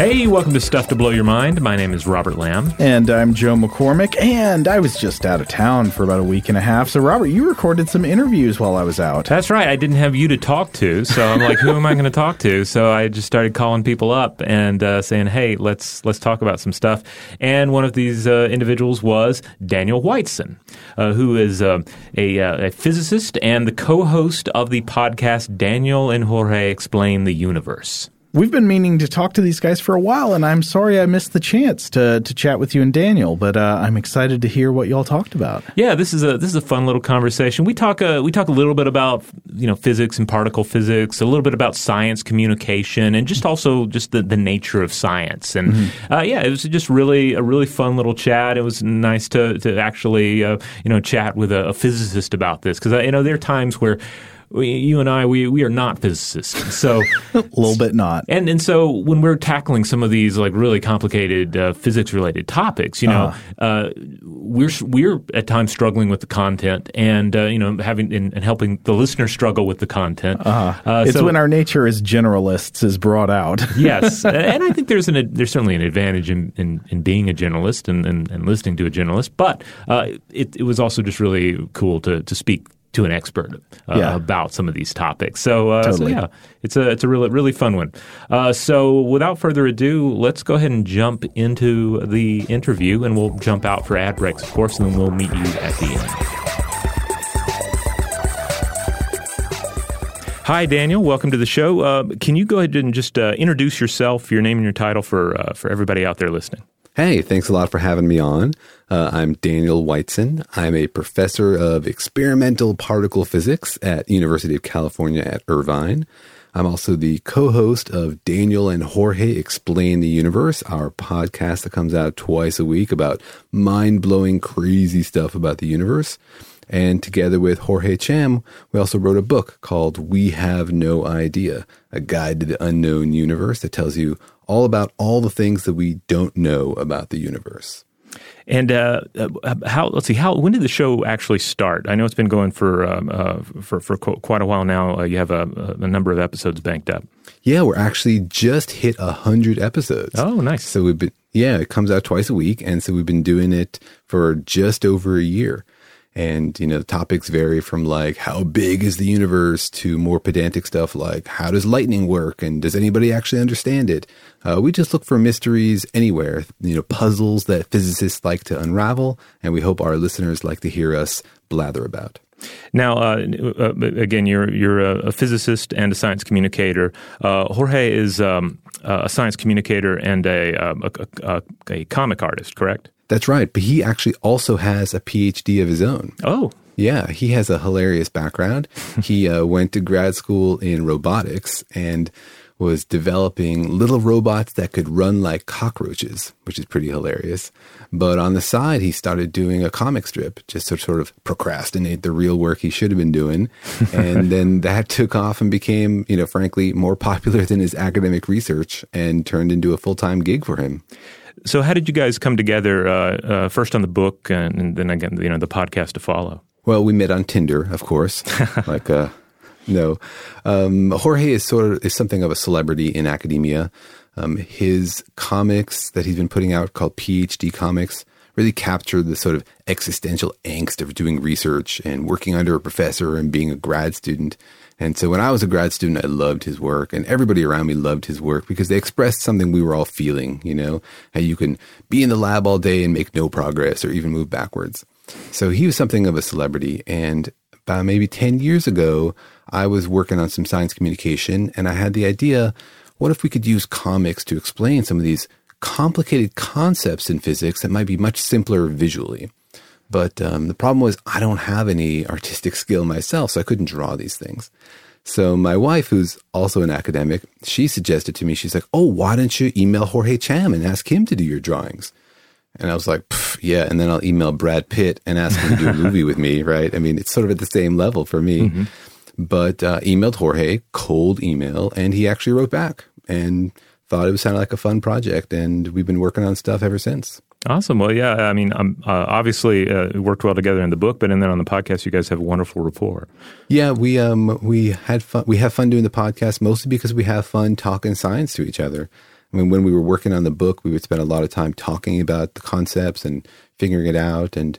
Hey, welcome to Stuff to Blow Your Mind. My name is Robert Lamb. And I'm Joe McCormick, and I was just out of town for about a week and a half. So, Robert, you recorded some interviews while I was out. That's right. I didn't have you to talk to, so I'm like, who am I going to talk to? So I just started calling people up and uh, saying, hey, let's let's talk about some stuff. And one of these uh, individuals was Daniel Whiteson, uh, who is uh, a, uh, a physicist and the co-host of the podcast Daniel and Jorge Explain the Universe. We've been meaning to talk to these guys for a while, and I'm sorry I missed the chance to to chat with you and Daniel. But uh, I'm excited to hear what y'all talked about. Yeah, this is a this is a fun little conversation. We talk uh, we talk a little bit about you know physics and particle physics, a little bit about science communication, and just also just the, the nature of science. And mm-hmm. uh, yeah, it was just really a really fun little chat. It was nice to to actually uh, you know chat with a, a physicist about this because uh, you know there are times where we, you and I, we, we are not physicists. So a little bit not. And and so when we're tackling some of these like really complicated uh, physics related topics, you know, uh-huh. uh, we're we're at times struggling with the content, and uh, you know, having and, and, helping the listener struggle with the content. Uh-huh. Uh, it's so, when our nature as generalists is brought out. yes, and I think there's an there's certainly an advantage in, in, in being a generalist and, and, and, listening to a generalist, but uh, it, it was also just really cool to to speak to an expert uh, yeah. about some of these topics. So, uh, totally. so, yeah, it's a it's a really really fun one. Uh, so without further ado, let's go ahead and jump into the interview, and we'll jump out for ad breaks, of course, and then we'll meet you at the end. Hi, Daniel. Welcome to the show. Uh, can you go ahead and just uh, introduce yourself, your name and your title for uh, for everybody out there listening? Hey, thanks a lot for having me on. Uh, I'm Daniel Whiteson. I'm a professor of experimental particle physics at University of California at Irvine. I'm also the co-host of Daniel and Jorge Explain the Universe, our podcast that comes out twice a week about mind-blowing, crazy stuff about the universe. And together with Jorge Cham, we also wrote a book called We Have No Idea, a guide to the unknown universe that tells you all about all the things that we don't know about the universe. And uh, uh, how? Let's see. How? When did the show actually start? I know it's been going for um, uh, for for quite a while now. Uh, you have a, a, number of episodes banked up. Yeah, we're actually just hit a hundred episodes. Oh, nice. So we've been yeah, it comes out twice a week, and so we've been doing it for just over a year. And, you know, the topics vary from like how big is the universe to more pedantic stuff like how does lightning work and does anybody actually understand it? Uh, we just look for mysteries anywhere, you know, puzzles that physicists like to unravel. And we hope our listeners like to hear us blather about. Now, uh, uh, again, you're you're a, physicist and a science communicator. Uh, Jorge is um, a science communicator and a, um, a, a, a comic artist, correct? That's right. But he actually also has a PhD of his own. Oh. Yeah, he has a hilarious background. he uh, went to grad school in robotics and was developing little robots that could run like cockroaches, which is pretty hilarious. But on the side, he started doing a comic strip just to sort of procrastinate the real work he should have been doing. and then that took off and became, you know, frankly, more popular than his academic research and turned into a full time gig for him. So, how did you guys come together? Uh, uh, first on the book, and, and, then again, you know, the podcast to follow. Well, we met on Tinder, of course. like, uh, no, um, Jorge is sort of is something of a celebrity in academia. Um, his comics that he's been putting out, called PhD Comics, really capture the sort of existential angst of doing research and working under a professor and being a grad student. And so when I was a grad student, I loved his work and everybody around me loved his work because they expressed something we were all feeling, you know, how you can be in the lab all day and make no progress or even move backwards. So he was something of a celebrity. And about maybe 10 years ago, I was working on some science communication and I had the idea, what if we could use comics to explain some of these complicated concepts in physics that might be much simpler visually? But um, the problem was I don't have any artistic skill myself, so I couldn't draw these things. So my wife, who's also an academic, she suggested to me, she's like, "Oh, why don't you email Jorge Cham and ask him to do your drawings?" And I was like, "Yeah." And then I'll email Brad Pitt and ask him to do a movie with me, right? I mean, it's sort of at the same level for me. Mm-hmm. But uh, emailed Jorge, cold email, and he actually wrote back and thought it was sounded like a fun project, and we've been working on stuff ever since. Awesome. Well, yeah. I mean, um, uh, obviously, uh, worked well together in the book, but and then on the podcast, you guys have a wonderful rapport. Yeah, we um we had fun. We have fun doing the podcast mostly because we have fun talking science to each other. I mean, when we were working on the book, we would spend a lot of time talking about the concepts and figuring it out. And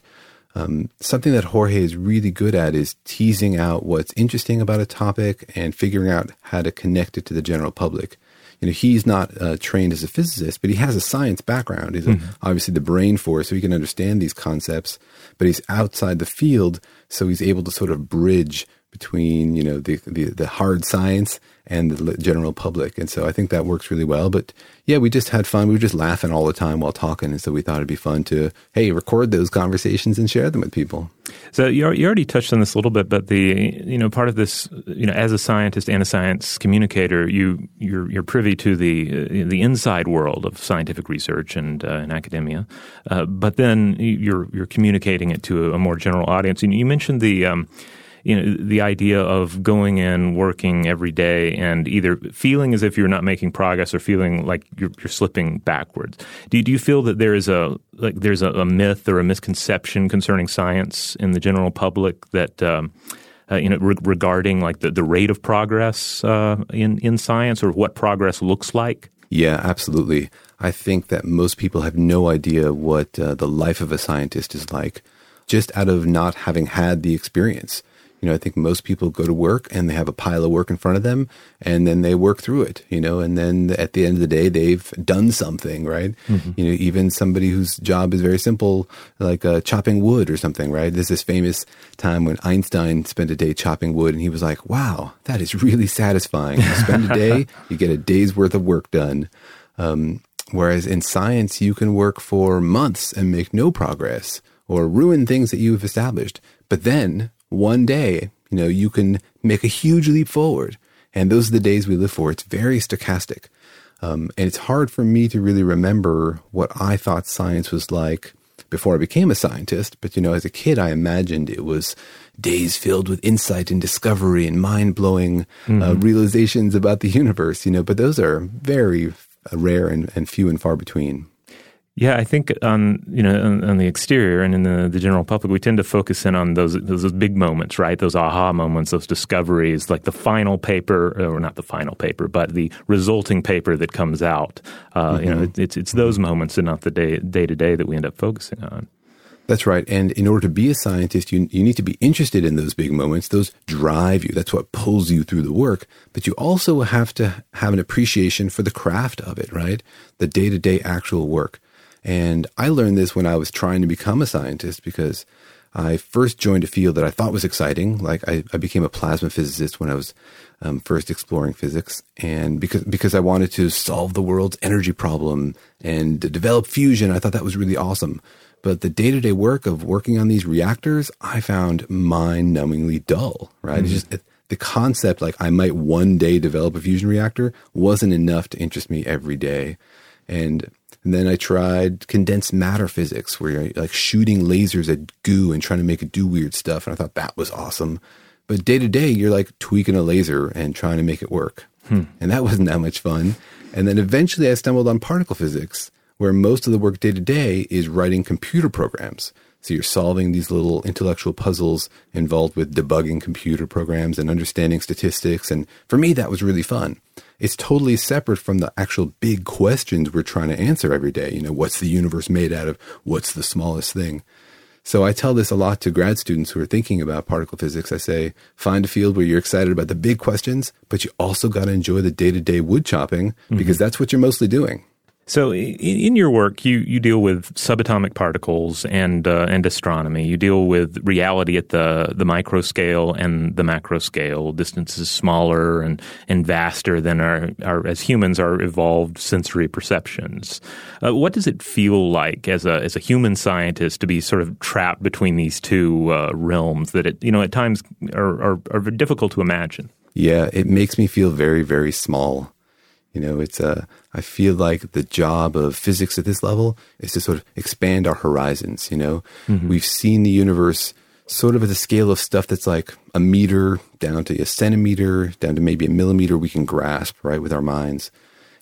um, something that Jorge is really good at is teasing out what's interesting about a topic and figuring out how to connect it to the general public you know, he's not uh, trained as a physicist, but he has a science background. He's mm-hmm. obviously the brain force, so he can understand these concepts. But he's outside the field, so he's able to sort of bridge between you know the, the, the hard science and the general public. And so I think that works really well. But yeah, we just had fun. We were just laughing all the time while talking. And so we thought it'd be fun to, hey, record those conversations and share them with people. So you, you already touched on this a little bit, but the, you know, part of this, you know, as a scientist and a science communicator, you, you're, you're privy to the, uh, the inside world of scientific research and, uh, and academia. Uh, but then you're, you're communicating it to a, more general audience. And you mentioned the, um, you know the idea of going in working every day and either feeling as if you're not making progress or feeling like you're, you're slipping backwards. Do you, do you feel that there is a like there's a, a, myth or a misconception concerning science in the general public that um, uh, you know re- regarding like the, the rate of progress uh, in in science or what progress looks like? Yeah absolutely. I think that most people have no idea what uh, the life of a scientist is like just out of not having had the experience you know, I think most people go to work and they have a pile of work in front of them and then they work through it, you know, and then at the end of the day, they've done something, right? Mm-hmm. You know, even somebody whose job is very simple, like uh, chopping wood or something, right? There's this famous time when Einstein spent a day chopping wood and he was like, wow, that is really satisfying. You spend a day, you get a day's worth of work done. Um, whereas in science, you can work for months and make no progress or ruin things that you've established. But then one day, you know, you can make a huge leap forward. And those are the days we live for. It's very stochastic. Um, and it's hard for me to really remember what I thought science was like before I became a scientist. But, you know, as a kid, I imagined it was days filled with insight and discovery and mind blowing uh, mm-hmm. uh, realizations about the universe, you know, but those are very rare and, and few and far between. Yeah, I think on you know on, on, the exterior and in the, the general public, we tend to focus in on those those big moments, right? Those aha moments, those discoveries, like the final paper, or not the final paper, but the resulting paper that comes out. Uh, mm-hmm. You know, mm-hmm. it's it's those moments and not the day day to day that we end up focusing on. That's right. And in order to be a scientist, you, you need to be interested in those big moments. Those drive you. That's what pulls you through the work. But you also have to have an appreciation for the craft of it, right? The day to day actual work. And I learned this when I was trying to become a scientist because I first joined a field that I thought was exciting. Like I, I became a plasma physicist when I was um, first exploring physics, and because because I wanted to solve the world's energy problem and develop fusion, I thought that was really awesome. But the day to day work of working on these reactors, I found mind numbingly dull. Right? Mm-hmm. It's just it, the concept, like I might one day develop a fusion reactor, wasn't enough to interest me every day. And and then I tried condensed matter physics, where you're like shooting lasers at goo and trying to make it do weird stuff. And I thought that was awesome. But day to day, you're like tweaking a laser and trying to make it work. Hmm. And that wasn't that much fun. And then eventually I stumbled on particle physics, where most of the work day to day is writing computer programs. So you're solving these little intellectual puzzles involved with debugging computer programs and understanding statistics. And for me, that was really fun. It's totally separate from the actual big questions we're trying to answer every day. You know, what's the universe made out of? What's the smallest thing? So I tell this a lot to grad students who are thinking about particle physics. I say, find a field where you're excited about the big questions, but you also got to enjoy the day to day wood chopping because mm-hmm. that's what you're mostly doing. So, in your work, you, you deal with subatomic particles and uh, and astronomy. You deal with reality at the, the micro scale and the macro scale. Distances smaller and, and vaster than our, our as humans our evolved sensory perceptions. Uh, what does it feel like as a as a human scientist to be sort of trapped between these two uh, realms that it you know at times are, are, are difficult to imagine? Yeah, it makes me feel very very small. You know, it's a, I feel like the job of physics at this level is to sort of expand our horizons. You know, mm-hmm. we've seen the universe sort of at the scale of stuff that's like a meter down to a centimeter, down to maybe a millimeter we can grasp, right, with our minds.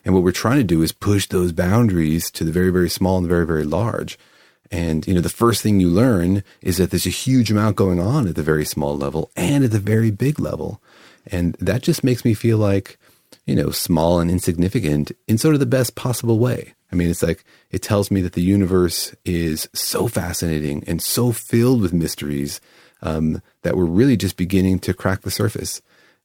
And what we're trying to do is push those boundaries to the very, very small and the very, very large. And, you know, the first thing you learn is that there's a huge amount going on at the very small level and at the very big level. And that just makes me feel like, you know, small and insignificant in sort of the best possible way. I mean, it's like it tells me that the universe is so fascinating and so filled with mysteries um, that we're really just beginning to crack the surface.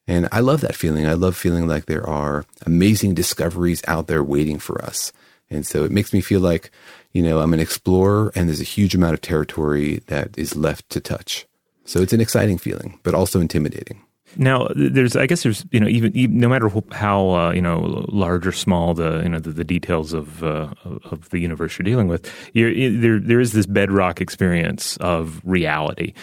And I love that feeling. I love feeling like there are amazing discoveries out there waiting for us. And so it makes me feel like, you know, I'm an explorer and there's a huge amount of territory that is left to touch. So it's an exciting feeling, but also intimidating. Now, there's, I guess there's, you know, even, even no matter how, uh, you know, large or small the, you know, the, the details of uh, of the universe you're dealing with, you're, there there is this bedrock experience of reality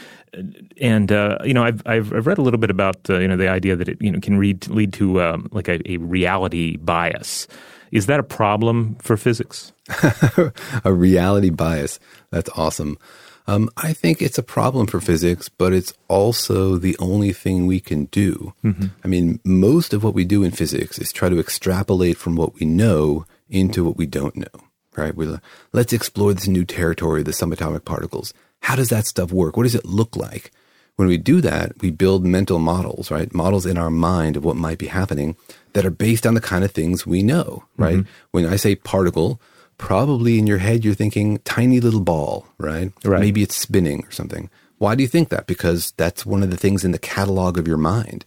and uh, you know, I've, I've read a little bit about uh, you know the idea that it you know can lead lead to um, like a, a, reality bias. Is that a problem for physics? a reality bias. That's awesome. Um, I think it's a problem for physics, but it's also the only thing we can do. Mm-hmm. I mean, most of what we do in physics is try to extrapolate from what we know into what we don't know. Right? We let's explore this new territory, the subatomic particles how does that stuff work? What does it look like? When we do that, we build mental models, right? Models in our mind of what might be happening that are based on the kind of things we know, right? Mm-hmm. When I say particle, probably in your head you're thinking tiny little ball, right? right? Maybe it's spinning or something. Why do you think that? Because that's one of the things in the catalog of your mind.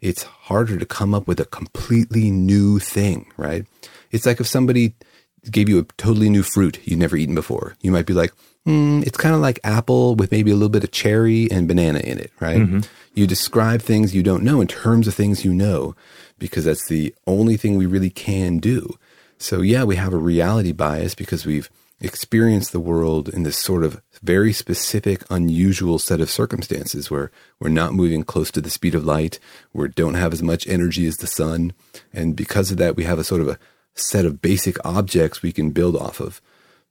It's harder to come up with a completely new thing, right? It's like if somebody gave you a totally new fruit you'd never eaten before. You might be like, mm, it's kind of like apple with maybe a little bit of cherry and banana in it, right? Mm-hmm. You describe things you don't know in terms of things you know because that's the only thing we really can do. So, yeah, we have a reality bias because we've experienced the world in this sort of very specific, unusual set of circumstances where we're not moving close to the speed of light, we don't have as much energy as the sun. And because of that, we have a sort of a set of basic objects we can build off of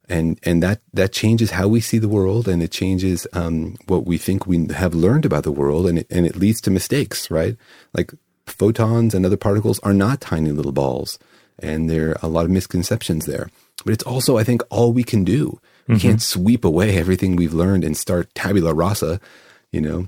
and and that that changes how we see the world, and it changes um, what we think we have learned about the world, and it, and it leads to mistakes, right? Like photons and other particles are not tiny little balls, and there are a lot of misconceptions there. But it's also, I think, all we can do. We mm-hmm. can't sweep away everything we've learned and start tabula rasa, you know.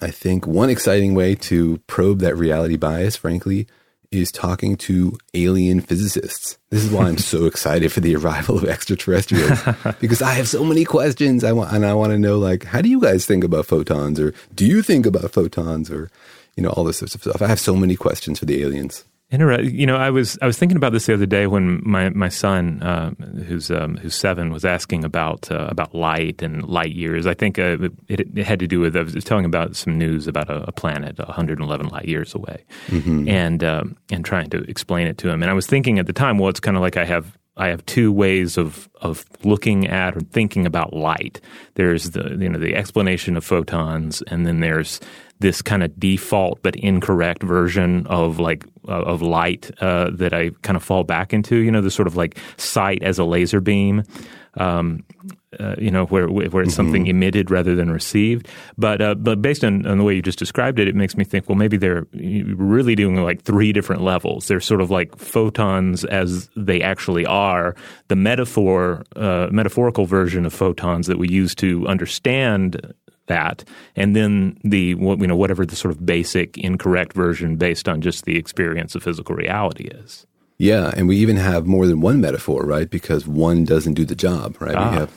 I think one exciting way to probe that reality bias, frankly, is talking to alien physicists. This is why I'm so excited for the arrival of extraterrestrials because I have so many questions. I want and I want to know like how do you guys think about photons or do you think about photons or you know all this sorts of stuff. I have so many questions for the aliens. Interesting. You know, I was I was thinking about this the other day when my my son, uh, who's um, who's seven, was asking about uh, about light and light years. I think uh, it, it, had to do with I was telling about some news about a, a planet 111 light years away, mm-hmm. and um, and trying to explain it to him. And I was thinking at the time, well, it's kind of like I have I have two ways of of looking at or thinking about light. There's the you know the explanation of photons, and then there's this kind of default but incorrect version of like uh, of light uh, that I kind of fall back into. You know, the sort of like sight as a laser beam. Um, uh, you know, where where it's mm-hmm. something emitted rather than received. But uh, but based on, on the way you just described it, it makes me think. Well, maybe they're really doing like three different levels. They're sort of like photons as they actually are. The metaphor, uh, metaphorical version of photons that we use to understand that, and then the you know whatever the sort of basic incorrect version based on just the experience of physical reality is. Yeah, and we even have more than one metaphor, right? Because one doesn't do the job, right? Ah. We have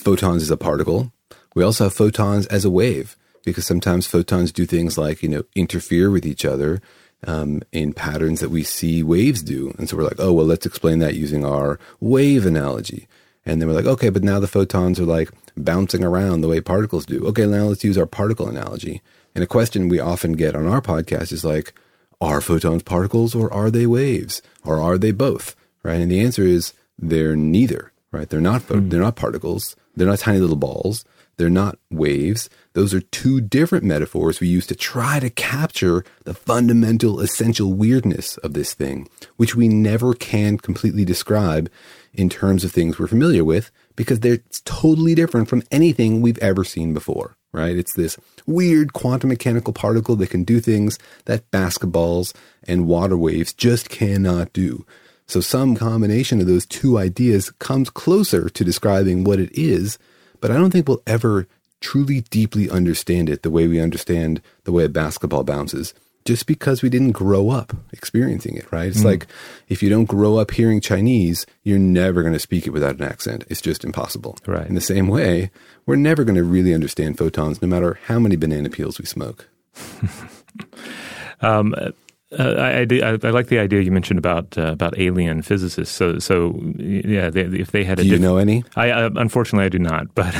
photons as a particle. We also have photons as a wave because sometimes photons do things like you know interfere with each other um, in patterns that we see waves do, and so we're like, oh well, let's explain that using our wave analogy. And then we're like, okay, but now the photons are like bouncing around the way particles do. Okay, now let's use our particle analogy. And a question we often get on our podcast is like, are photons particles or are they waves? Or are they both? Right? And the answer is they're neither, right? They're not mm. they're not particles. They're not tiny little balls. They're not waves. Those are two different metaphors we use to try to capture the fundamental essential weirdness of this thing, which we never can completely describe in terms of things we're familiar with because they're totally different from anything we've ever seen before. right? It's this weird quantum mechanical particle that can do things that basketballs and water waves just cannot do. So some combination of those two ideas comes closer to describing what it is, but I don't think we'll ever truly deeply understand it the way we understand the way a basketball bounces just because we didn't grow up experiencing it, right? It's mm. like if you don't grow up hearing Chinese, you're never going to speak it without an accent. It's just impossible. Right. In the same way, we're never going to really understand photons no matter how many banana peels we smoke. um, uh, I, I, I, like the idea you mentioned about uh, about alien physicists. So, so yeah, they, if they had a do you diff- know any? I uh, unfortunately I do not, but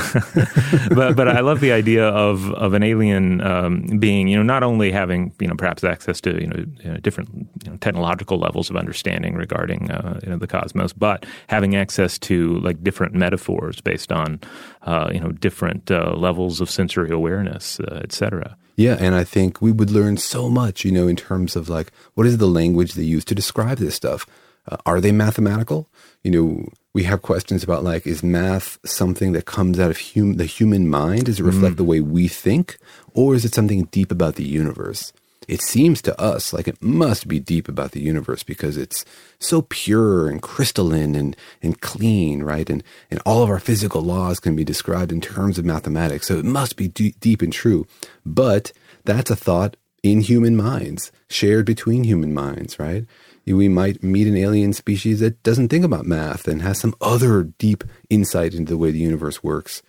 but but I love the idea of of an alien um, being, you know, not only having you know perhaps access to you know, you know different you know, technological levels of understanding regarding uh, you know the cosmos, but having access to like different metaphors based on uh, you know different uh, levels of sensory awareness, et cetera. Yeah, and I think we would learn so much, you know, in terms of like what is the language they use to describe this stuff? Uh, are they mathematical? You know, we have questions about like is math something that comes out of hum- the human mind? Does it reflect mm. the way we think, or is it something deep about the universe? It seems to us like it must be deep about the universe because it's so pure and crystalline and, and clean, right? And, and all of our physical laws can be described in terms of mathematics. So it must be d- deep and true. But that's a thought in human minds, shared between human minds, right? We might meet an alien species that doesn't think about math and has some other deep insight into the way the universe works.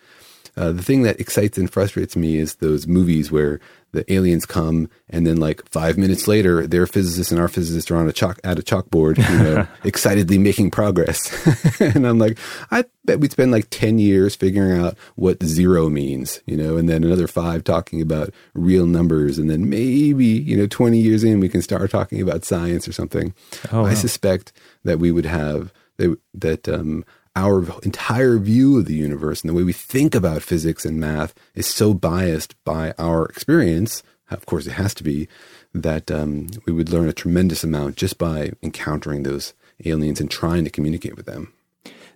Uh, the thing that excites and frustrates me is those movies where the aliens come and then like five minutes later their physicists and our physicists are on a chalk at a chalkboard you know excitedly making progress and i'm like i bet we'd spend like 10 years figuring out what zero means you know and then another five talking about real numbers and then maybe you know 20 years in we can start talking about science or something oh, wow. i suspect that we would have that, that um, our entire view of the universe and the way we think about physics and math is so biased by our experience. Of course, it has to be that um, we would learn a tremendous amount just by encountering those aliens and trying to communicate with them.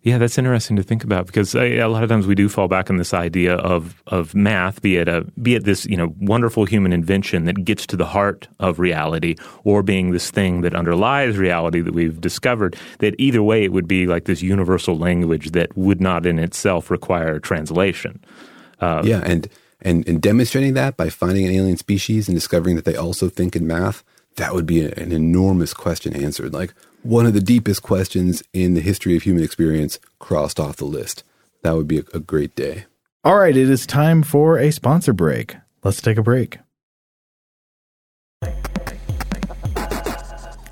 Yeah, that's interesting to think about because a lot of times we do fall back on this idea of of math, be it a be it this you know wonderful human invention that gets to the heart of reality, or being this thing that underlies reality that we've discovered. That either way, it would be like this universal language that would not in itself require translation. Uh, yeah, and and and demonstrating that by finding an alien species and discovering that they also think in math, that would be an enormous question answered. Like, one of the deepest questions in the history of human experience crossed off the list. That would be a, a great day. All right, it is time for a sponsor break. Let's take a break.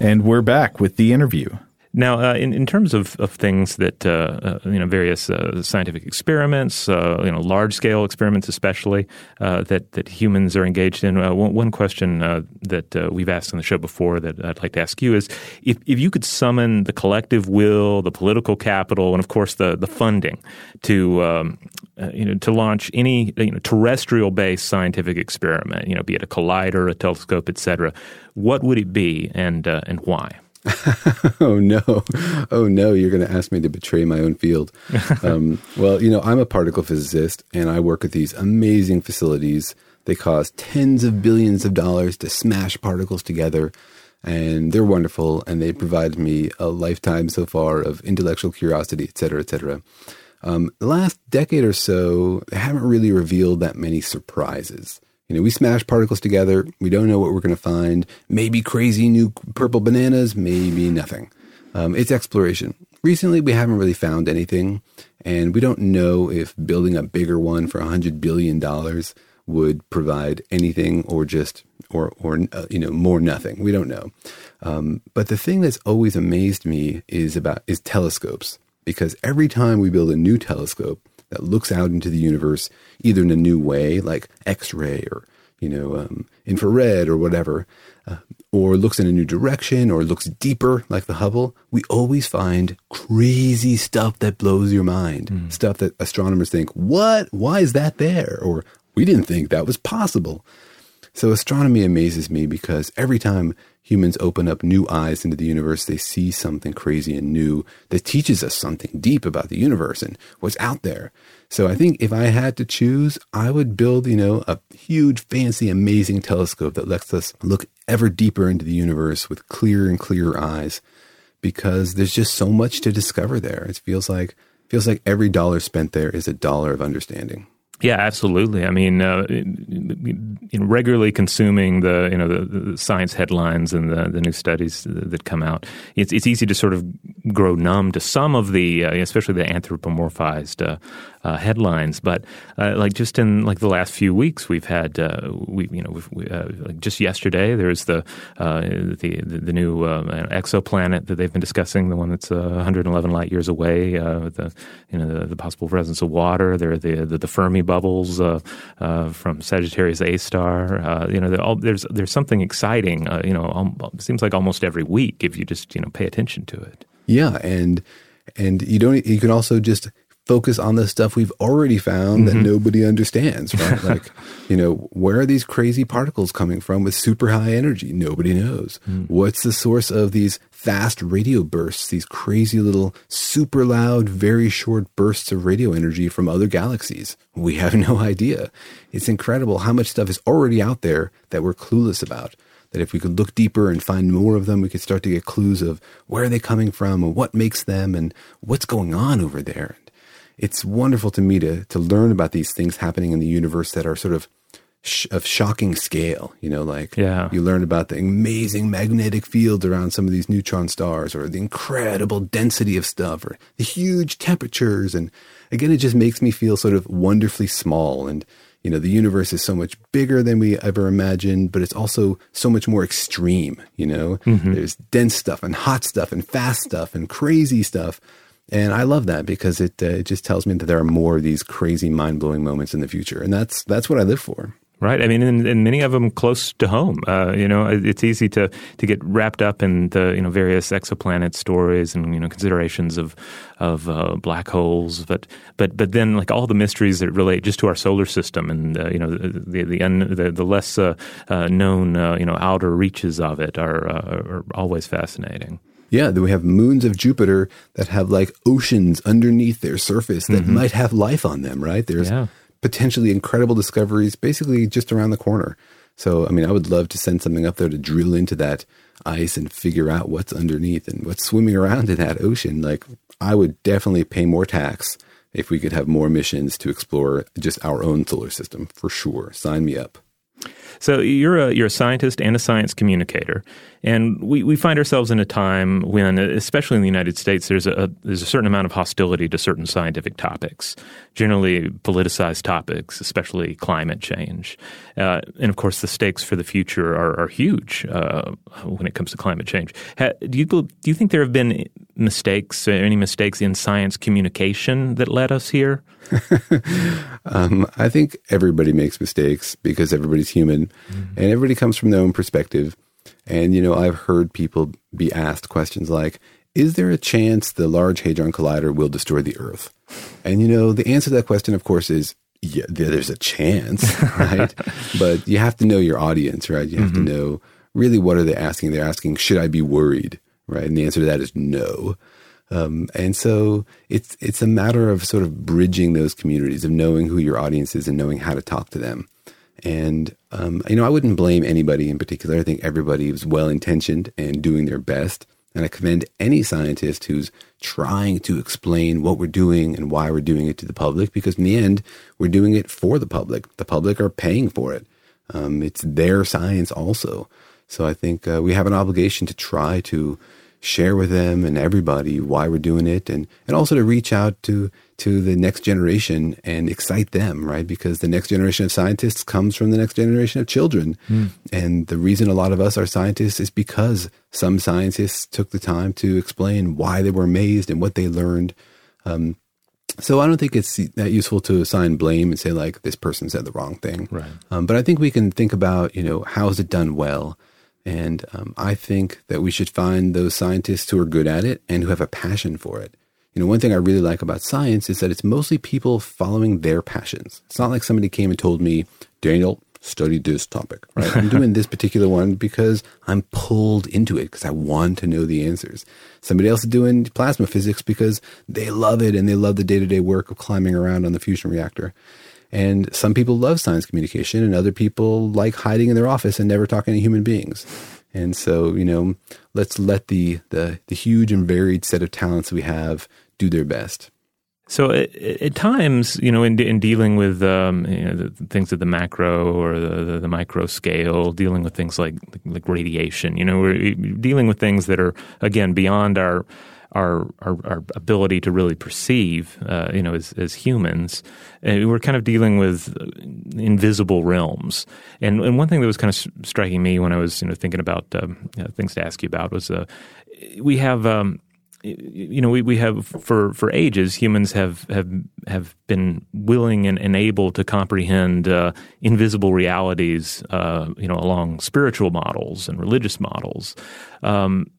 And we're back with the interview. Now, uh, in, in terms of, of things that, uh, uh, you know, various uh, scientific experiments, uh, you know, large scale experiments especially, that, that humans are engaged in, one, one, question that we've asked on the show before that I'd like to ask you is if, if you could summon the collective will, the political capital, and of course the, the funding to, um, you know, to launch any you know, terrestrial based scientific experiment, you know, be it a collider, a telescope, et cetera, what would it be and, and why? oh no, oh no, you're going to ask me to betray my own field. Um, well, you know, I'm a particle physicist and I work at these amazing facilities. They cost tens of billions of dollars to smash particles together. And they're wonderful, and they provide me a lifetime so far of intellectual curiosity, et cetera, et cetera. Um, the last decade or so, they haven't really revealed that many surprises. You know, we smash particles together. We don't know what we're going to find. Maybe crazy new purple bananas, maybe nothing. Um, it's exploration. Recently, we haven't really found anything, and we don't know if building a bigger one for $100 billion would provide anything or just, or, or uh, you know, more nothing. We don't know. Um, but the thing that's always amazed me is about, is telescopes. Because every time we build a new telescope, that looks out into the universe either in a new way, like X-ray or you know um, infrared or whatever, uh, or looks in a new direction or looks deeper, like the Hubble. We always find crazy stuff that blows your mind, mm. stuff that astronomers think, "What? Why is that there?" or "We didn't think that was possible." So astronomy amazes me because every time humans open up new eyes into the universe, they see something crazy and new that teaches us something deep about the universe and what's out there. So I think if I had to choose, I would build, you know, a huge, fancy, amazing telescope that lets us look ever deeper into the universe with clearer and clearer eyes because there's just so much to discover there. It feels like feels like every dollar spent there is a dollar of understanding. Yeah, absolutely. I mean, uh, in, regularly consuming the you know the, the, science headlines and the, the new studies that come out, it's it's easy to sort of grow numb to some of the, uh, especially the anthropomorphized uh, uh, headlines. But uh, like just in like the last few weeks, we've had uh, we you know we, uh, like just yesterday there's the uh, the, the new exoplanet that they've been discussing, the one that's 111 light years away, the you know the, the, possible presence of water. There are the the, the Fermi bubbles from Sagittarius A star. you know all, there's there's something exciting. you know, um, seems like almost every week if you just you know pay attention to it. Yeah, and and you don't you can also just focus on the stuff we've already found mm-hmm. that nobody understands, right? like, you know, where are these crazy particles coming from with super high energy? Nobody knows. Mm. What's the source of these fast radio bursts, these crazy little super loud, very short bursts of radio energy from other galaxies? We have no idea. It's incredible how much stuff is already out there that we're clueless about that if we could look deeper and find more of them, we could start to get clues of where are they coming from and what makes them and what's going on over there it's wonderful to me to to learn about these things happening in the universe that are sort of sh- of shocking scale. You know, like yeah. you learn about the amazing magnetic fields around some of these neutron stars, or the incredible density of stuff, or the huge temperatures. And again, it just makes me feel sort of wonderfully small and. You know, the universe is so much bigger than we ever imagined, but it's also so much more extreme. You know, mm-hmm. there's dense stuff and hot stuff and fast stuff and crazy stuff and I love that because it uh, it just tells me that there are more of these crazy, mind blowing moments in the future, and that's that's what I live for. Right. I mean, and, and many of them close to home. Uh, you know, it's easy to to get wrapped up in the you know various exoplanet stories and you know considerations of of uh, black holes, but but but then like all the mysteries that relate just to our solar system and uh, you know the the un, the, the, less uh, uh, known uh, you know outer reaches of it are are always fascinating. Yeah, we have moons of Jupiter that have like oceans underneath their surface that mm-hmm. might have life on them, right? There's yeah. potentially incredible discoveries basically just around the corner. So, I mean, I would love to send something up there to drill into that ice and figure out what's underneath and what's swimming around in that ocean. Like, I would definitely pay more tax if we could have more missions to explore just our own solar system for sure. Sign me up. So you're a you're a scientist and a science communicator, and we, we find ourselves in a time when, especially in the United States, there's a, there's a certain amount of hostility to certain scientific topics, generally politicized topics, especially climate change, uh, and of course the stakes for the future are, are huge uh, when it comes to climate change. Ha, do you do you think there have been mistakes, any mistakes in science communication that led us here? um, I think everybody makes mistakes because everybody's human mm-hmm. and everybody comes from their own perspective. And, you know, I've heard people be asked questions like, is there a chance the Large Hadron Collider will destroy the Earth? And, you know, the answer to that question, of course, is yeah, there's a chance, right? but you have to know your audience, right? You have mm-hmm. to know really what are they asking? They're asking, should I be worried? Right. And the answer to that is no. Um, and so it's it's a matter of sort of bridging those communities, of knowing who your audience is and knowing how to talk to them. And um, you know, I wouldn't blame anybody in particular. I think everybody is well intentioned and doing their best. And I commend any scientist who's trying to explain what we're doing and why we're doing it to the public, because in the end, we're doing it for the public. The public are paying for it. Um, it's their science also. So I think uh, we have an obligation to try to share with them and everybody why we're doing it and, and also to reach out to to the next generation and excite them right because the next generation of scientists comes from the next generation of children mm. and the reason a lot of us are scientists is because some scientists took the time to explain why they were amazed and what they learned um, so I don't think it's that useful to assign blame and say like this person said the wrong thing. Right. Um, but I think we can think about you know how is it done well, and um, I think that we should find those scientists who are good at it and who have a passion for it. You know, one thing I really like about science is that it's mostly people following their passions. It's not like somebody came and told me, Daniel, study this topic, right? I'm doing this particular one because I'm pulled into it because I want to know the answers. Somebody else is doing plasma physics because they love it and they love the day to day work of climbing around on the fusion reactor. And some people love science communication and other people like hiding in their office and never talking to human beings. And so, you know, let's let the, the, the huge and varied set of talents we have do their best. So at, at, times, you know, in, in dealing with um, you know, things at the macro or the, the, the, micro scale, dealing with things like like radiation, you know, we're dealing with things that are again beyond our our our, our ability to really perceive, uh, you know, as, as humans. And we're kind of dealing with invisible realms. And and one thing that was kind of striking me when I was you know thinking about um, you know, things to ask you about was uh, we have. Um, you know, we, we have for, for ages humans have have have been willing and, and able to comprehend uh, invisible realities, uh, you know, along spiritual models and religious models. Um,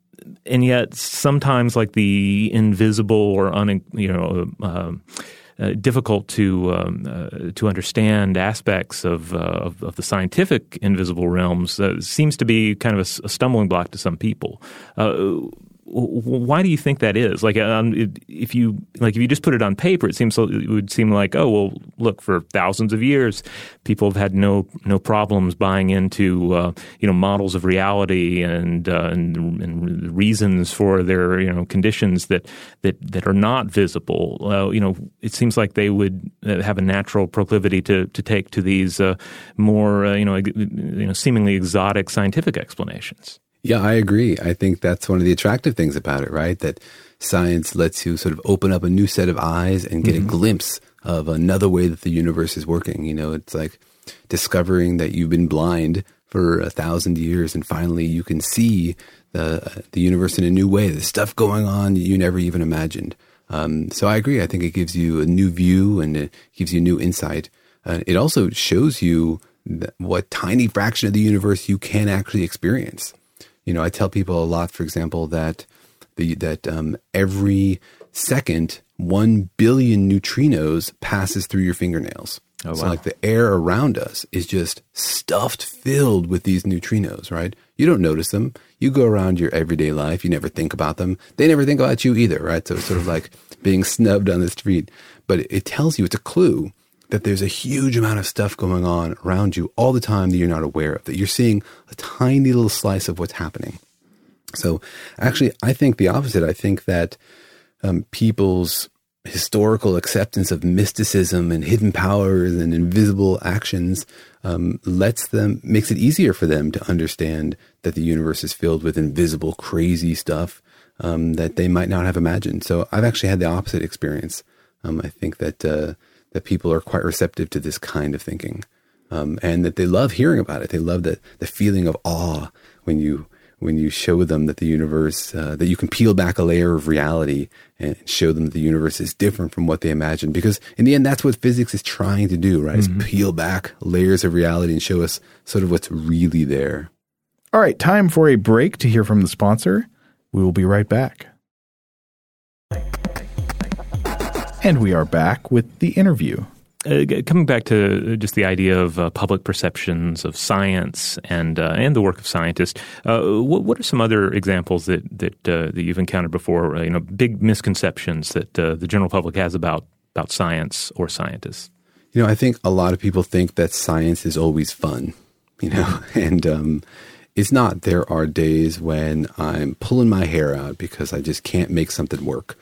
and yet, sometimes, like the invisible or un, you know, uh, uh, difficult to um, uh, to understand aspects of, uh, of, of the scientific invisible realms uh, seems to be kind of a, a, stumbling block to some people. Why do you think that is? Like, um, if you like, if you just put it on paper, it seems it would seem like, oh well, look, for thousands of years, people have had no no problems buying into uh, you know models of reality and, uh, and, and reasons for their you know conditions that that that are not visible. Uh, you know, it seems like they would uh, have a natural proclivity to to take to these uh, more uh, you know you know seemingly exotic scientific explanations. Yeah, I agree. I think that's one of the attractive things about it, right? That science lets you sort of open up a new set of eyes and get mm-hmm. a glimpse of another way that the universe is working. You know, it's like discovering that you've been blind for a thousand years and finally you can see the, the universe in a new way. the stuff going on you never even imagined. Um, so I agree. I think it gives you a new view and it gives you new insight. Uh, it also shows you what tiny fraction of the universe you can actually experience. You know, I tell people a lot, for example, that the that um, every second one billion neutrinos passes through your fingernails. Oh, wow. so, like the air around us is just stuffed, filled with these neutrinos, right? You don't notice them. You go around your everyday life. You never think about them. They never think about you either, right? So it's sort of like being snubbed on the street. But it tells you, it's a clue that there's a huge amount of stuff going on around you all the time that you're not aware of, that you're seeing a tiny little slice of what's happening. So, actually, I think the opposite. I think that um, people's historical acceptance of mysticism and hidden powers and invisible actions um, lets them makes it easier for them to understand that the universe is filled with invisible, crazy stuff um, that they might not have imagined. So, I've actually had the opposite experience. Um, I think that uh, that people are quite receptive to this kind of thinking, um, and that they love hearing about it. They love the the feeling of awe when you when you show them that the universe uh, that you can peel back a layer of reality and show them that the universe is different from what they imagined. Because in the end, that's what physics is trying to do, right? Mm-hmm. Is peel back layers of reality and show us sort of what's really there. All right, time for a break to hear from the sponsor. We will be right back. And we are back with the interview. Uh, coming back to just the idea of uh, public perceptions of science and uh, and the work of scientists, uh, what, what, are some other examples that that, uh, that you've encountered before? Uh, you know, big misconceptions that the general public has about about science or scientists. You know, I think a lot of people think that science is always fun. You know, and um, it's not. There are days when I'm pulling my hair out because I just can't make something work,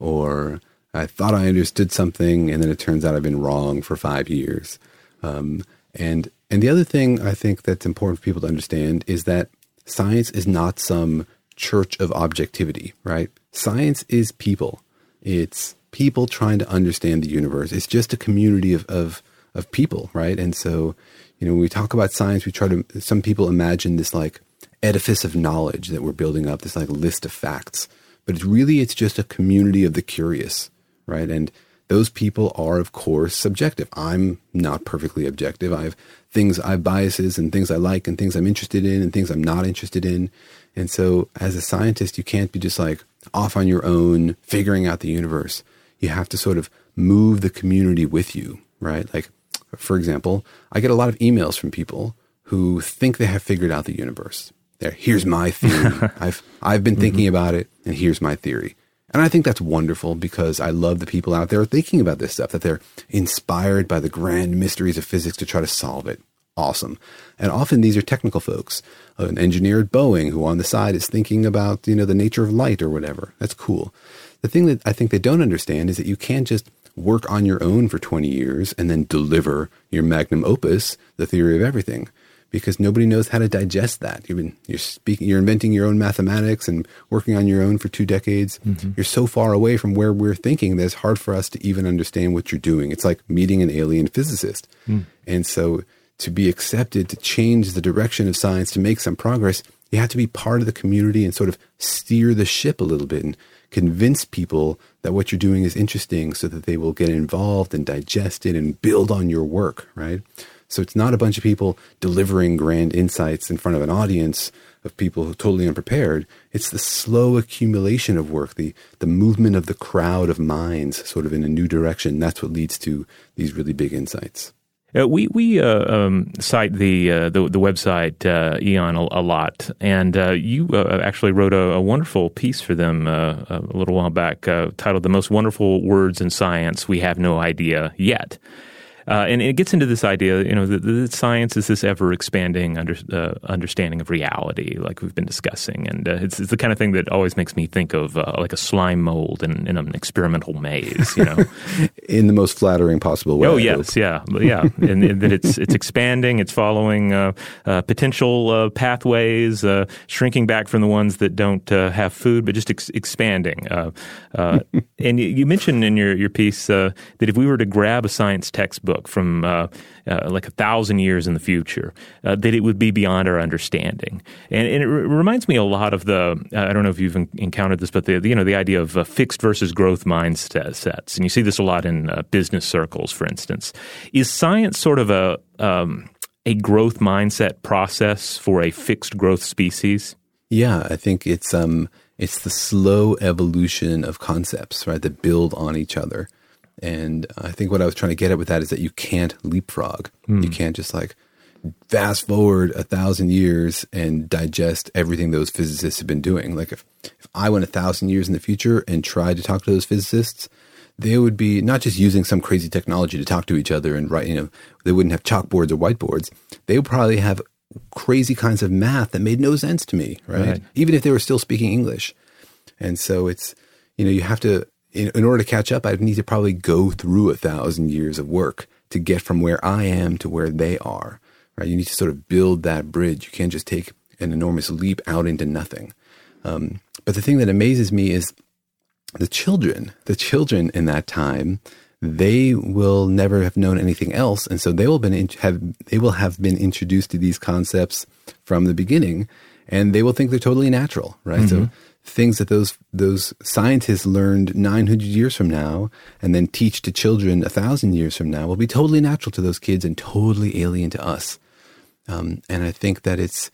or I thought I understood something, and then it turns out I've been wrong for five years. Um, and and the other thing I think that's important for people to understand is that science is not some church of objectivity, right? Science is people. It's people trying to understand the universe. It's just a community of of, of people, right? And so, you know, when we talk about science, we try to. Some people imagine this like edifice of knowledge that we're building up, this like list of facts. But it's really, it's just a community of the curious right? And those people are, of course, subjective. I'm not perfectly objective. I have things, I have biases and things I like and things I'm interested in and things I'm not interested in. And so, as a scientist, you can't be just like off on your own, figuring out the universe. You have to sort of move the community with you, right? Like, for example, I get a lot of emails from people who think they have figured out the universe. There, here's my theory. I've I've been thinking mm-hmm. about it, and here's my theory. And I think that's wonderful because I love the people out there thinking about this stuff, that they're inspired by the grand mysteries of physics to try to solve it. Awesome. And often these are technical folks, uh, an engineer at Boeing who on the side is thinking about, you know, the nature of light or whatever. That's cool. The thing that I think they don't understand is that you can't just work on your own for 20 years and then deliver your magnum opus, the theory of everything because nobody knows how to digest that. You've been you're speaking, you're inventing your own mathematics and working on your own for two decades. Mm-hmm. You're so far away from where we're thinking that it's hard for us to even understand what you're doing. It's like meeting an alien physicist, mm. and so to be accepted to change the direction of science to make some progress, you have to be part of the community and sort of steer the ship a little bit and convince people that what you're doing is interesting so that they will get involved and digest it and build on your work, right? So it's not a bunch of people delivering grand insights in front of an audience of people who are totally unprepared. It's the slow accumulation of work, the the movement of the crowd of minds, sort of in a new direction. That's what leads to these really big insights. Uh, we we uh, um, cite the, uh, the, the website uh, Aeon a, a, lot, and uh, you uh, actually wrote a, a, wonderful piece for them a little while back, titled "The Most Wonderful Words in Science We Have No Idea Yet." Uh, and it gets into this idea, you know, that, science is this ever expanding under, uh, understanding of reality, like we've been discussing, and uh, it's, it's, the kind of thing that always makes me think of uh, like a slime mold in, in, an experimental maze, you know, in the most flattering possible way. Oh yes, yeah, yeah, and, and, that it's it's expanding, it's following uh, uh, potential pathways, shrinking back from the ones that don't have food, but just ex- expanding. and you mentioned in your your piece that if we were to grab a science textbook book from uh, uh, like a thousand years in the future, uh, that it would be beyond our understanding. And, and it r- reminds me a lot of the I don't know if you've encountered this, but the you know the idea of uh, fixed versus growth mindsets, and you see this a lot in uh, business circles, for instance. Is science sort of a um, a growth mindset process for a fixed growth species? Yeah, I think it's um, it's the slow evolution of concepts, right, that build on each other. And I think what I was trying to get at with that is that you can't leapfrog. Mm. You can't just like fast forward a thousand years and digest everything those physicists have been doing. Like if, if I went a thousand years in the future and tried to talk to those physicists, they would be not just using some crazy technology to talk to each other and write, you know, they wouldn't have chalkboards or whiteboards. They would probably have crazy kinds of math that made no sense to me, right? right? Even if they were still speaking English. And so it's, you know, you have to in, in order to catch up, I'd need to probably go through a thousand years of work to get from where I am to where they are. Right? You need to sort of build that bridge. You can't just take an enormous leap out into nothing. Um, but the thing that amazes me is the children. The children in that time, they will never have known anything else, and so they will been in, have they will have been introduced to these concepts from the beginning, and they will think they're totally natural, right? Mm-hmm. So things that those those scientists learned 900 years from now and then teach to children a thousand years from now will be totally natural to those kids and totally alien to us. Um, and I think that it's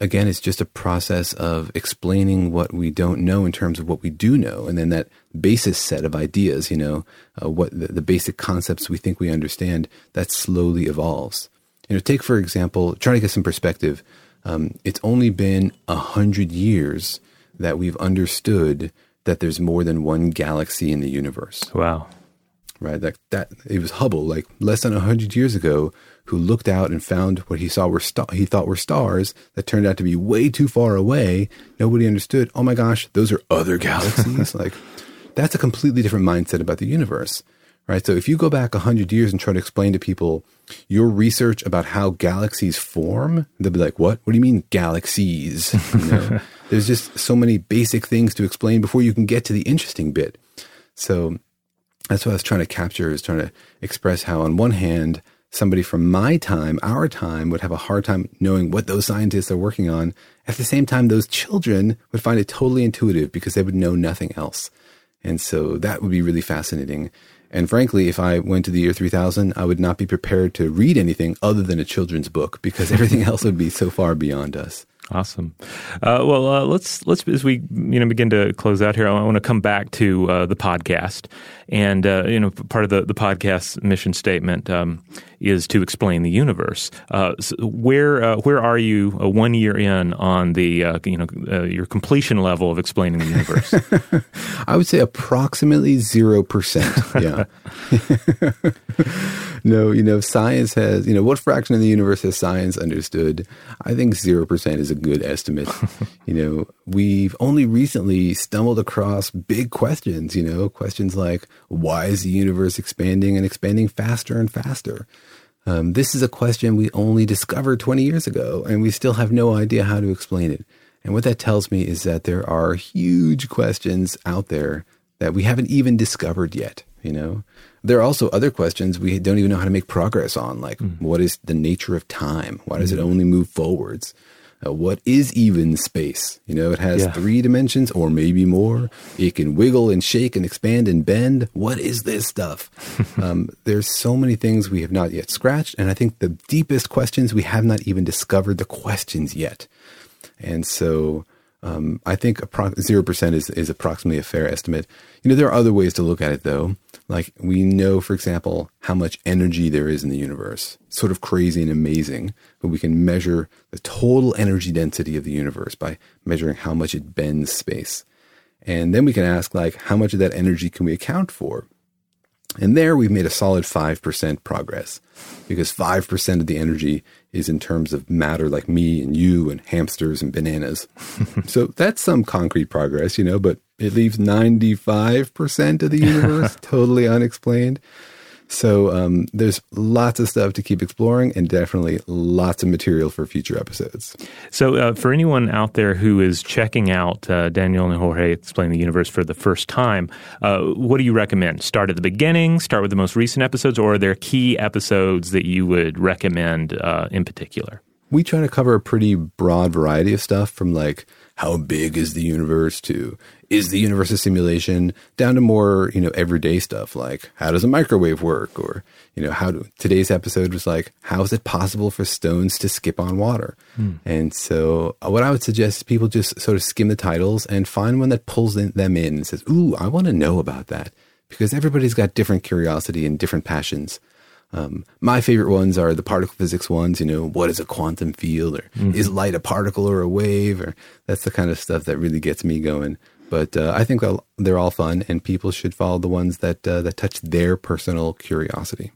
again, it's just a process of explaining what we don't know in terms of what we do know, and then that basis set of ideas, you know, uh, what the, the basic concepts we think we understand, that slowly evolves. You know, take for example, trying to get some perspective. Um, it's only been a hundred years that we've understood that there's more than one galaxy in the universe. Wow. Right? That that it was Hubble, like less than hundred years ago, who looked out and found what he saw were star- he thought were stars that turned out to be way too far away. Nobody understood. Oh my gosh, those are other galaxies. like that's a completely different mindset about the universe right? So if you go back 100 years and try to explain to people your research about how galaxies form, they'll be like, what? What do you mean galaxies? You know, there's just so many basic things to explain before you can get to the interesting bit. So that's what I was trying to capture is trying to express how on one hand, somebody from my time, our time, would have a hard time knowing what those scientists are working on. At the same time, those children would find it totally intuitive because they would know nothing else. And so that would be really fascinating. And frankly, if I went to the year 3000, I would not be prepared to read anything other than a children's book because everything else would be so far beyond us. Awesome. Uh, well, uh, let's let's as we you know begin to close out here. I want to come back to uh, the podcast, and uh, you know part of the the podcast mission statement um, is to explain the universe. Uh, so where uh, where are you one year in on the you know your completion level of explaining the universe? I would say approximately zero percent. Yeah. no, you know, science has you know what fraction of the universe has science understood? I think zero percent is a good estimate. you know, we've only recently stumbled across big questions, you know, questions like why is the universe expanding and expanding faster and faster? Um, this is a question we only discovered 20 years ago, and we still have no idea how to explain it. And what that tells me is that there are huge questions out there that we haven't even discovered yet, you know? There are also other questions we don't even know how to make progress on, like mm. what is the nature of time? Why does mm. it only move forwards? Uh, what is even space? You know, it has yeah. three dimensions or maybe more. It can wiggle and shake and expand and bend. What is this stuff? um, there's so many things we have not yet scratched. And I think the deepest questions, we have not even discovered the questions yet. And so um, I think zero percent is, is approximately a fair estimate. You know, there are other ways to look at it though. Like we know, for example, how much energy there is in the universe. Sort of crazy and amazing, but we can measure the total energy density of the universe by measuring how much it bends space. And then we can ask, like, how much of that energy can we account for? And there we've made a solid 5% progress because 5% of the energy is in terms of matter like me and you and hamsters and bananas. so that's some concrete progress, you know, but it leaves 95% of the universe totally unexplained. So um, there's lots of stuff to keep exploring, and definitely lots of material for future episodes. So uh, for anyone out there who is checking out uh, Daniel and Jorge explain the universe for the first time, uh, what do you recommend? Start at the beginning, start with the most recent episodes, or are there key episodes that you would recommend uh, in particular? We try to cover a pretty broad variety of stuff from like how big is the universe to is the universe a simulation down to more you know everyday stuff like how does a microwave work or you know how do today's episode was like how is it possible for stones to skip on water hmm. and so uh, what i would suggest is people just sort of skim the titles and find one that pulls in, them in and says ooh i want to know about that because everybody's got different curiosity and different passions um, my favorite ones are the particle physics ones. You know, what is a quantum field, or mm-hmm. is light a particle or a wave, or that's the kind of stuff that really gets me going. But uh, I think they're all fun, and people should follow the ones that uh, that touch their personal curiosity.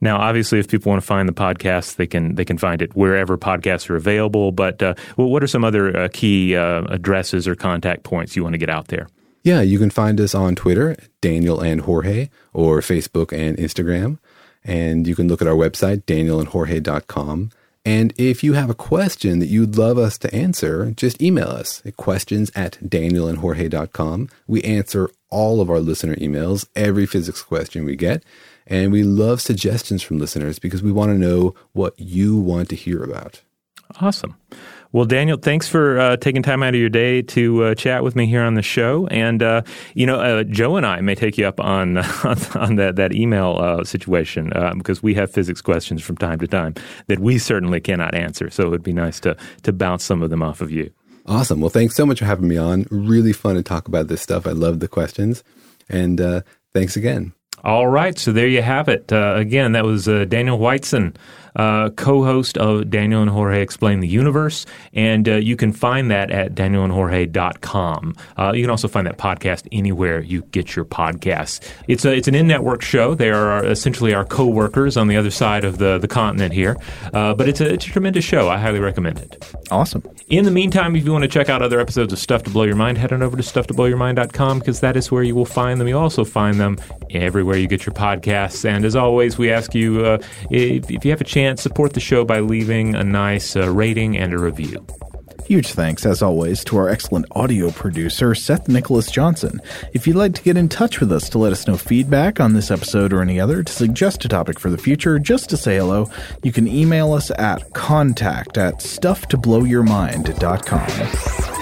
Now, obviously, if people want to find the podcast, they can they can find it wherever podcasts are available. But uh, well, what are some other uh, key uh, addresses or contact points you want to get out there? Yeah, you can find us on Twitter, Daniel and Jorge, or Facebook and Instagram. And you can look at our website, danielandjorge.com. And if you have a question that you'd love us to answer, just email us at questions at danielandjorge.com. We answer all of our listener emails, every physics question we get. And we love suggestions from listeners because we want to know what you want to hear about. Awesome. Well, Daniel, thanks for uh, taking time out of your day to uh, chat with me here on the show. And uh, you know, uh, Joe and I may take you up on on that that email uh, situation uh, because we have physics questions from time to time that we certainly cannot answer. So it would be nice to to bounce some of them off of you. Awesome. Well, thanks so much for having me on. Really fun to talk about this stuff. I love the questions, and thanks again. All right, so there you have it. again, that was Daniel Whiteson uh, co-host of Daniel and Jorge Explain the Universe, and uh, you can find that at danielandjorge.com. Uh, you can also find that podcast anywhere you get your podcasts. It's a, it's an in-network show. They are essentially our co-workers on the other side of the, the continent here, uh, but it's a, it's a tremendous show. I highly recommend it. Awesome. In the meantime, if you want to check out other episodes of Stuff to Blow Your Mind, head on over to stufftoblowyourmind.com because that is where you will find them. You also find them everywhere you get your podcasts. And as always, we ask you uh, if, if you have a chance chance, support the show by leaving a nice uh, rating and a review. Huge thanks, as always, to our excellent audio producer, Seth Nicholas Johnson. If you'd like to get in touch with us to let us know feedback on this episode or any other, to suggest a topic for the future, just to say hello, you can email us at contact at stufftoblowyourmind.com.